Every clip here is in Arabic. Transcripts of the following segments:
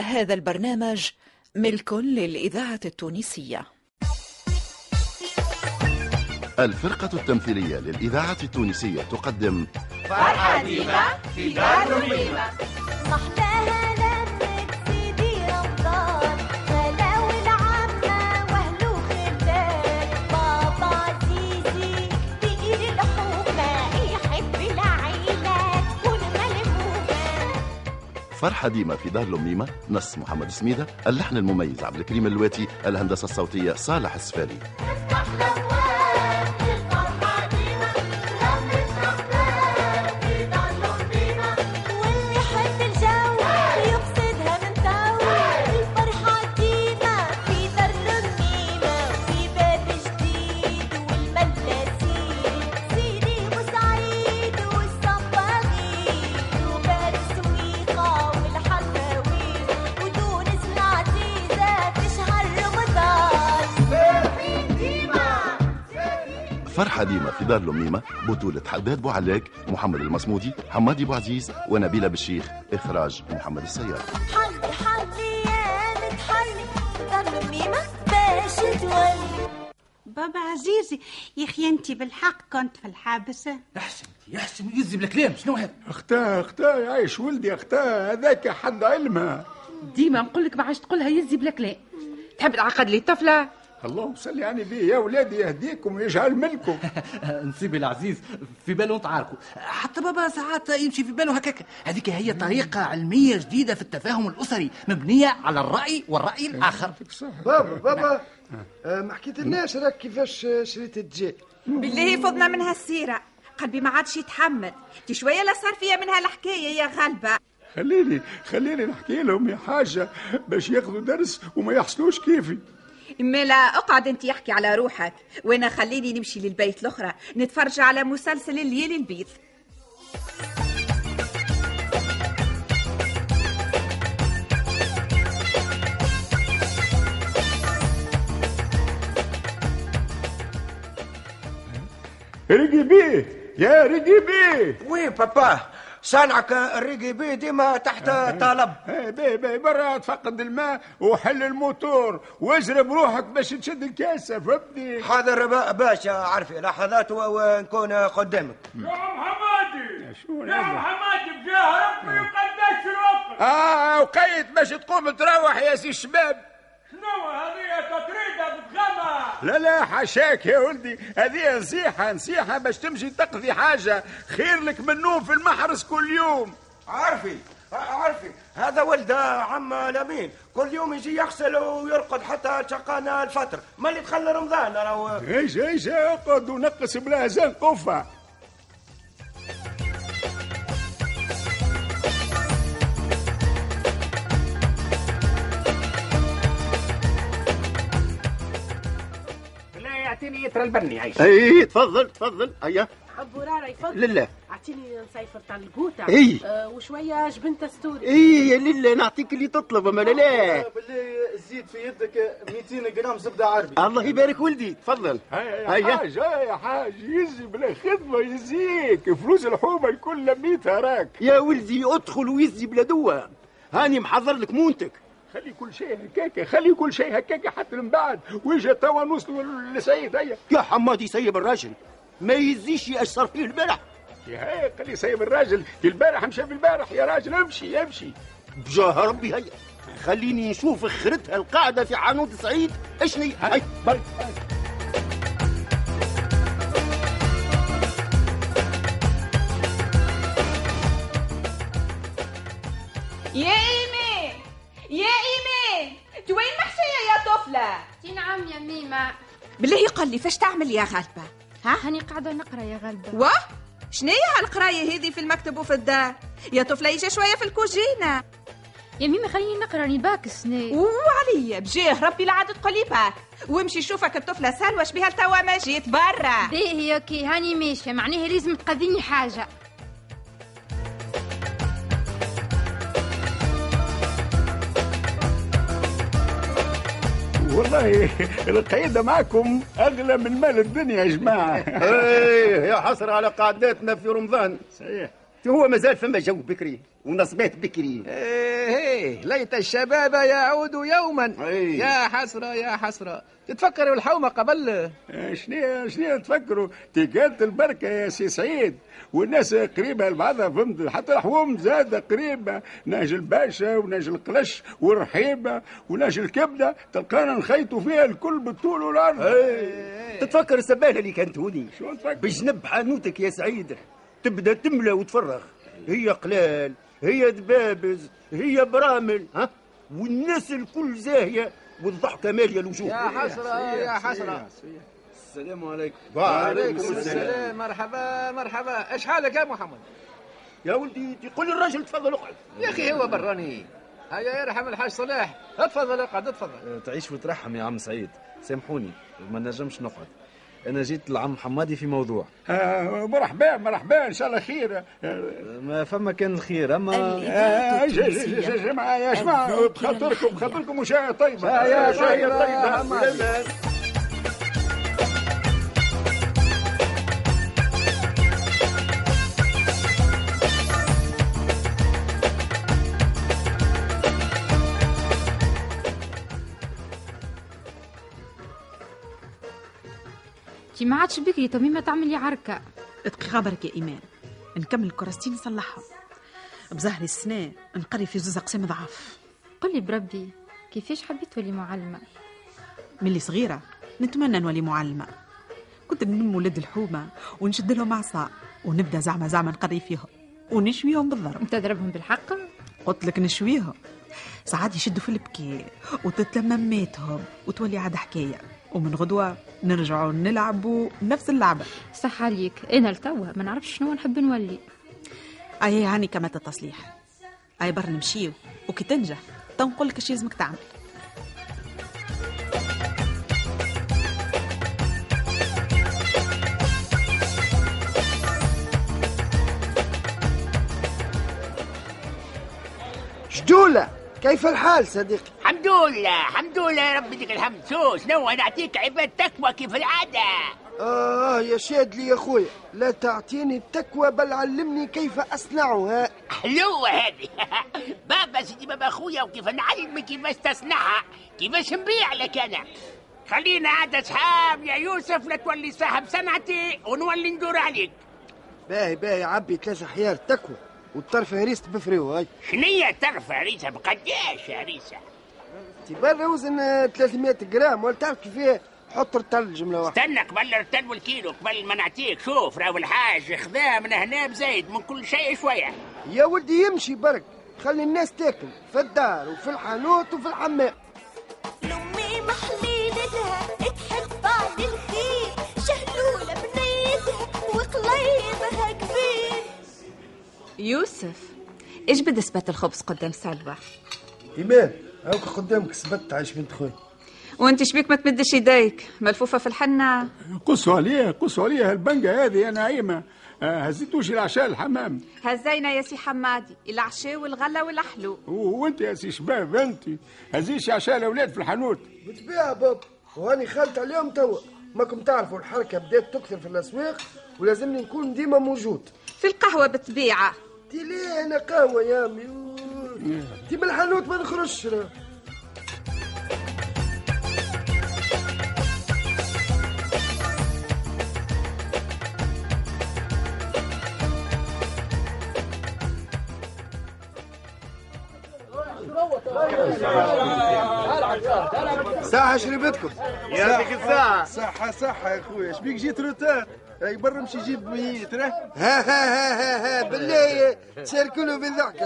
هذا البرنامج ملك للإذاعة التونسية. الفرقة التمثيلية للإذاعة التونسية تقدم فرحة ديما في دار الميمة فرحة ديما في دار الأميمة نص محمد سميدة اللحن المميز عبد الكريم اللواتي الهندسة الصوتية صالح السفاري. فرحة ديما في دار الأميمة بطولة حداد بوعلاق محمد المصمودي حمادي بوعزيز ونبيلة بالشيخ إخراج محمد السيار. حلي حلي يا متحلي دار الأميمة باش تولي. بابا عزيزي يا أخي أنت بالحق كنت في الحابسة. احسن يحسن يكذب الكلام شنو هذا؟ أختاه أختاه يعيش ولدي أختاه هذاك حد علمها ديما نقول لك ما عادش تقولها يزي بلا كلام تحب تعقد لي طفلة؟ اللهم صل على النبي يا ولادي يهديكم ويجعل ملكم نسيبي العزيز في باله تعاركوا حتى بابا ساعات يمشي في باله هكاك. هذيك هي طريقة علمية جديدة في التفاهم الأسري مبنية على الرأي والرأي الآخر. صح بابا بابا. آه، ما حكيت لناش راك كيفاش شريت الدجاج بالله فضنا من هالسيرة. قلبي ما عادش يتحمل. تي شوية لا صار فيا من هالحكاية يا غلبة. خليني خليني نحكي لهم يا حاجة باش ياخذوا درس وما يحصلوش كيفي. ملا أقعد أنت يحكي على روحك. وأنا خليني نمشي للبيت الأخرى. نتفرج على مسلسل الليل البيض. رقي بيه يا رقي بيه وين بابا؟ صانعك الريقي بي ديما تحت طلب. إيه، بيه بيه برا تفقد الماء وحل الموتور. واجرب روحك باش تشد الكاسة فهمتني؟ حاضر با- باشا عارفي لحظات ونكون قدامك. يا محمدي شو يا؟ محمدي بجاه ربي وقداش الوقت آه وقيت باش تقوم تروح يا سي الشباب. شنو هذه تطريدة بتغمى لا لا حاشاك يا ولدي. هذه نصيحة نصيحة باش تمشي تقضي حاجة. خير لك من نوم في المحرس كل يوم. عارفي عارفي. هذا ولد عم لمين كل يوم يجي يغسل ويرقد حتى شقانا الفطر. ما اللي دخل رمضان؟ راهو إيش إيش اقعد ونقص بلا زين يعطيني يترى البني عايش. إي تفضل تفضل. هيا برارة يفضل لله. أعطيني نصيفر تاع القوطة إي. آه وشوية جبنة ستوري إي يا لله نعطيك اللي تطلب أما لا لا. بالله زيد في يدك 200 جرام زبدة عربي. الله يبارك ولدي. تفضل. هيا يا. حاج هيا. يا حاج يزي بلا خدمة يزيك. فلوس الحومة الكل لميتها راك. يا ولدي أدخل ويزي بلا دواء. هاني محضر لك مونتك. خلي كل شيء هكاكا خلي كل شيء هكاكا حتى من بعد. ويجا توا نوصلوا لسعيد هيا. يا حمادي سيب الراجل. ما يزيش يأثر فيه البارح. يا هيا خلي سايب الراجل. البارح مشى في البارح. يا راجل امشي امشي. بجاه ربي هيا. خليني نشوف خرتها القاعدة في حانوت سعيد. اشني هاي برك يا يا طفلة نعم يا ميمة. بالله قل لي فاش تعمل يا غلبة ها؟ هاني قاعدة نقرأ يا غلبة واه شنية هالقراية هذه في المكتب وفي الدار؟ يا طفلة يجي شوية في الكوجينة. يا ميمة خليني نقرأ راني باكس ني وعليا بجاه ربي لا عاد تقولي باك. وامشي شوفك الطفلة سلوى شبيها توا ما جيت برا. باهي OK هاني ماشية معناها لازم تقضيني حاجة. والله القيادة معكم أغلى من مال الدنيا يا جماعة. إيه يا حسرة على قعداتنا في رمضان. صحيح. هو مازال فما جو بكري. ونصبات بكري. إيه إيه ليت الشباب يعود يوما. يا حسرة يا حسرة. تتفكروا الحومة قبل؟ شنو شنو تفكروا؟ تقالت البركة يا سي سعيد. والناس قريبة لبعضها فهمت. حتى الحوم زاد قريبة. ناج الباشا وناج القلش والرحيبة وناج الكبدة. تلقانا نخيطوا فيها الكل بالطول والعرض. تتفكر السبانه اللي كانت هوني؟ شو تفكر بجنب حانوتك يا سعيد. تبدأ تملى وتفرغ. هي قلال هي دبابز هي برامل ها؟ والناس الكل زاهية والضحكة مالية الوجوه. يا حسرة يا حسرة. السلام عليكم. وعليكم السلام. مرحبا مرحبا. إيش حالك يا محمد؟ يا ولدي تقول للراجل تفضل اقعد. يا أخي هو براني. هيا يرحم الحاج صلاح. اتفضل اقعد اتفضل تعيش وترحم يا عم سعيد. سامحوني ما نجمش نقعد. أنا جيت لعم حمادي في موضوع. آه مرحبا مرحبا إن شاء الله خير. آه ما فما كان الخير أما آه، ج- ج- ج- جماعة يا جماعة بخاطركم بخاطركم شاية طيبة. يا طيبة حمادي. ما عادش بكري تميمة تعملي عركة؟ اتقي خبرك يا إيمان. نكمل الكراستين نصلحهم بزهري السنة نقري في زوز أقسام ضعاف. قولي بربي كيفاش حبيت تولي معلمة؟ ملي صغيرة نتمنى نولي معلمة. كنت نلم ولاد الحومة ونشد لهم عصا ونبدأ زعما زعما نقري فيهم ونشويهم بالضرب. تضربهم بالحق؟ قلت لك نشويهم. ساعات يشدوا في البكي وتتلمم ماتهم وتولي عاد حكاية. ومن غدوة نرجعوا نلعبوا نفس اللعبة. صح عليك أنا لتوا ما نعرفش شنو نحب نولي. أي هاني كما التصليح أي بر نمشيو. وكي تنجح تنقول لك اش لازمك تعمل. جدولة كيف الحال صديقي؟ الحمد لله الحمد لله يا رب يديك الحمد شو شنو؟ نعطيك عباد تكوى كيف العادة. آه يا شاد لي يا خويا. لا تعطيني التكوى بل علمني كيف أصنعها. حلوة هذه. بابا سيدي بابا أخويا وكيف نعلمك كيفاش تصنعها كيفاش نبيع لك أنا؟ خلينا عاد أصحاب يا يوسف لا تولي صاحب صنعتي ونولي ندور عليك. باهي باهي عبي ثلاثة حيار تكوى. والطرف هريسة بفريو هاي. شنية ترفع ريسة بقداش يا ريسة تبان وزن آه، 300 جرام ولا تعرف كيف حط رتل جملة واحدة. استنى قبل الرتل والكيلو قبل ما نعطيك شوف راهو الحاج خذاه من هنا بزايد من كل شيء شوية. يا ولدي يمشي برك خلي الناس تاكل في الدار وفي الحانوت وفي الحمام. لأمي محليلتها تحب بعد الخير. شهلولة بنيتها وقليبها كبير. يوسف إيش بده سبت الخبز قدام سلوى؟ إيمان. هاك قدامك سبت عايش بنت خويا وانت شبيك ما تمدش يديك ملفوفة في الحنة. قصوا عليها قصوا عليها البنقة هذه يا نعيمة آه، هزيتوش العشاء الحمام. هزينا يا سي حمادي العشاء والغلا والحلو وانت يا سي شباب انت هزيش عشاء الأولاد في الحانوت. بطبيعة بابا وهاني خالت عليهم توا. ماكم تعرفوا الحركة بدات تكثر في الأسواق ولازمني نكون ديما موجود. في القهوة بطبيعته. تي ليه أنا قهوة يا امي تي من الحانوت ما نخرجش راه. ساعة شربتكم يعطيك الساعة. صحة صحة يا خويا شبيك جيت retard اي برا مشي جيب ميت راه؟ ها ها ها ها بالله تشاركوا له بالضحك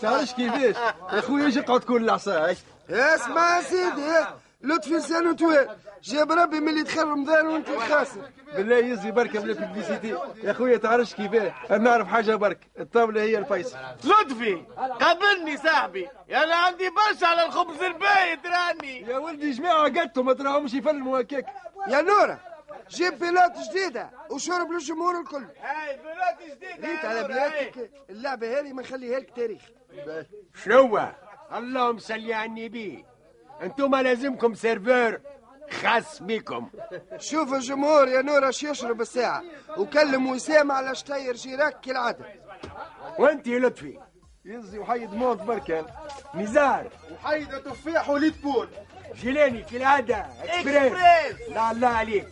تعرفش كيفاش؟ يا خويا أجي قعد كل العصا اسمع يا سيدي لطفي لسانه طويل جاب ربي من اللي دخل رمضان وانت الخاسر. بالله يزي بركه بلا publicité يا خويا تعرفش كيفاه أنا نعرف حاجة برك الطاولة هي الفيصل. لطفي قابلني صاحبي. أنا عندي برشا على الخبز البايت راني. يا ولدي جماعة قدتوا ما تراهمش يفلموا هكاك. يا نورة جيب بيلات جديدة وشرب للجمهور الكل. هاي بلاد جديدة ريت على بلادك اللعبة هذه ما نخليها لك تاريخ. شنو؟ اللهم صل على النبي. أنتم لازمكم سيرفور خاص بكم. شوف الجمهور يا نورة شو يشرب الساعة وكلم وسام على شتير جيراك كالعادة. وانت يا لطفي. يزي وحيد موت بركان نزار وحيد تفاح وليد بول. جيلاني كالعادة إكسبريس. إكسبريس. لا الله عليك.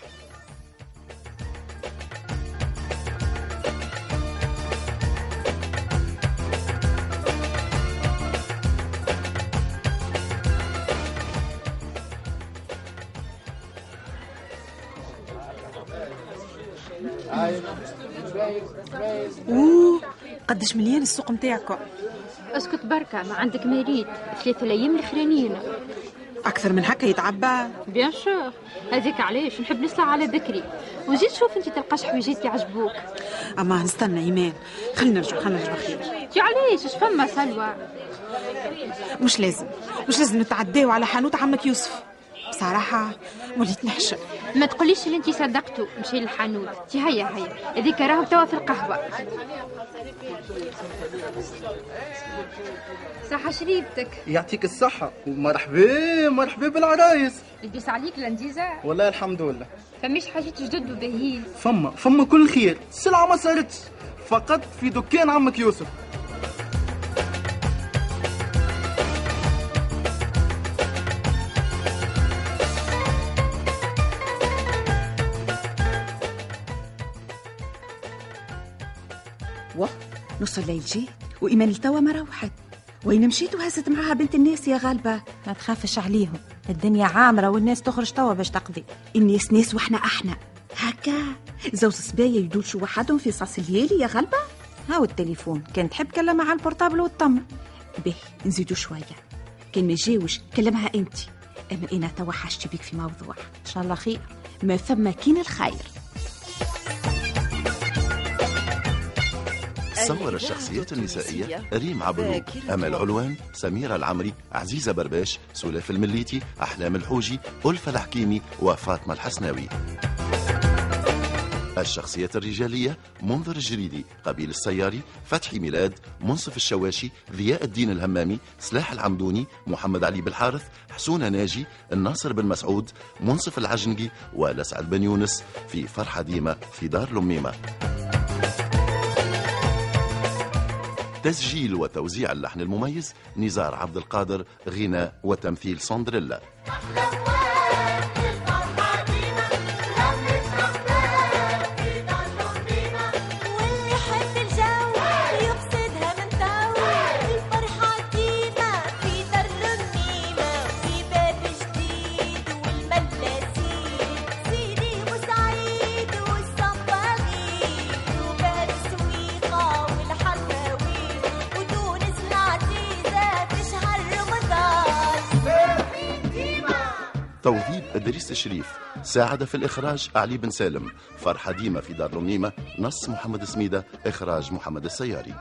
أوه قداش مليان السوق نتاعكم أسكت بركة ما عندك مريض ثلاثة الأيام الأخرانيين. أكثر من هكا يتعبى. bien sûr هذيك علاش؟ نحب نسلع على بكري وزيد شوف أنت تلقاش حويجات يعجبوك. أما نستنى إيمان. خلينا نرجع خلينا نرجع خير تي علاش؟ اش فما سلوى؟ مش لازم. مش لازم نتعداو على حانوت عمك يوسف. بصراحة وليت نحشر ما تقوليش اللي انت صدقته مشي للحانوت. تي هيا هيا هذيك راهم توا في القهوة. صحة شريبتك يعطيك الصحة ومرحبا مرحبا بالعرايس. لبس عليك لنديزة والله الحمد لله. فماش حاجات جدد وباهيين فما فما كل خير. السلعة ما صارتش. فقط في دكان عمك يوسف. نص الليل جي وإيمان التوا ما روحت. وين مشيت وهزت معاها بنت الناس يا غالبة. ما تخافش عليهم. الدنيا عامرة والناس تخرج توا باش تقضي. الناس ناس وإحنا أحنا. هكا. زوز صبايا يدولشوا وحدهم في صاص الليالي يا غالبة. هاو التليفون. كان تحب كلمها على ال portable وتطمن به نزيدوا شوية. كان ما جاوش كلمها انت أما أنا توا حاجتي بك في موضوع. إن شاء الله خير. ما ثم كين الخير. صور الشخصيات النسائية ريم عبلو أمل علوان سميرة العمري عزيزة برباش سلاف المليتي أحلام الحوجي ألفة الحكيمي وفاطمة الحسناوي. الشخصيات الرجالية منذر الجريدي قبيل السياري فتحي ميلاد منصف الشواشي ضياء الدين الهمامي سلاح العمدوني محمد علي بالحارث حسونة ناجي الناصر بن مسعود منصف العجنقي ولسعد بن يونس في فرحة ديمة في دار الأميمة تسجيل وتوزيع اللحن المميز نزار عبد القادر غناء وتمثيل سندريلا توظيف إدريس الشريف. ساعد في الإخراج علي بن سالم. فرحة ديمة في دار النميمة نص محمد سميدة. إخراج محمد السياري.